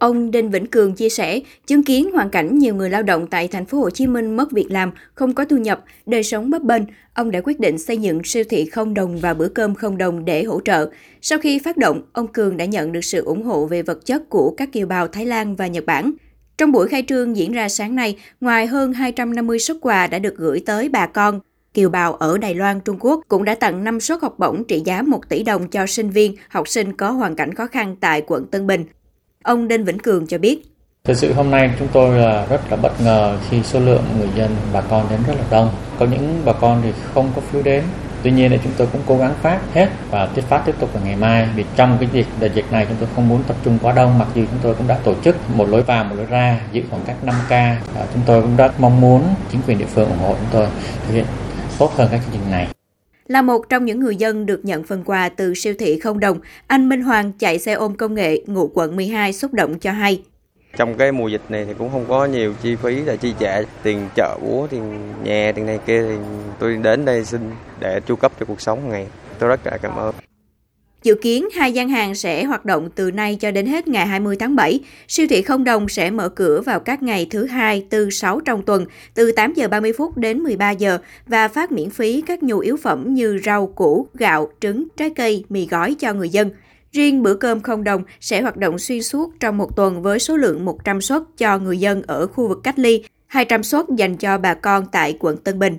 Ông Đinh Vĩnh Cường chia sẻ, chứng kiến hoàn cảnh nhiều người lao động tại thành phố Hồ Chí Minh mất việc làm, không có thu nhập, đời sống bấp bênh, ông đã quyết định xây dựng siêu thị không đồng và bữa cơm không đồng để hỗ trợ. Sau khi phát động, ông Cường đã nhận được sự ủng hộ về vật chất của các kiều bào Thái Lan và Nhật Bản. Trong buổi khai trương diễn ra sáng nay, ngoài hơn 250 xuất quà đã được gửi tới bà con, kiều bào ở Đài Loan, Trung Quốc cũng đã tặng 5 suất học bổng trị giá 1 tỷ đồng cho sinh viên, học sinh có hoàn cảnh khó khăn tại quận Tân Bình. Ông Đinh Vĩnh Cường cho biết. Thực sự hôm nay chúng tôi là rất là bất ngờ khi số lượng người dân, bà con đến rất là đông. Có những bà con thì không có phiếu đến. Tuy nhiên thì chúng tôi cũng cố gắng phát hết và tiếp phát tiếp tục vào ngày mai vì trong cái dịch, đợt dịch này chúng tôi không muốn tập trung quá đông, mặc dù chúng tôi cũng đã tổ chức một lối vào, một lối ra, giữ khoảng cách 5K. Và chúng tôi cũng rất mong muốn chính quyền địa phương ủng hộ chúng tôi thực hiện tốt hơn các chương trình này. Là một trong những người dân được nhận phần quà từ siêu thị không đồng, anh Minh Hoàng chạy xe ôm công nghệ ngụ quận 12 xúc động cho hay. Trong cái mùa dịch này thì cũng không có nhiều chi phí là chi trả tiền chợ búa, tiền nhà, tiền này kia thì tôi đến đây xin để chu cấp cho cuộc sống ngày. Tôi rất là cảm ơn. Dự kiến hai gian hàng sẽ hoạt động từ nay cho đến hết ngày 20 tháng 7. Siêu thị không đồng sẽ mở cửa vào các ngày thứ hai, tư, sáu trong tuần từ 8 giờ 30 phút đến 13 giờ và phát miễn phí các nhu yếu phẩm như rau củ, gạo, trứng, trái cây, mì gói cho người dân. Riêng bữa cơm không đồng sẽ hoạt động xuyên suốt trong một tuần với số lượng 100 suất cho người dân ở khu vực cách ly, 200 suất dành cho bà con tại quận Tân Bình.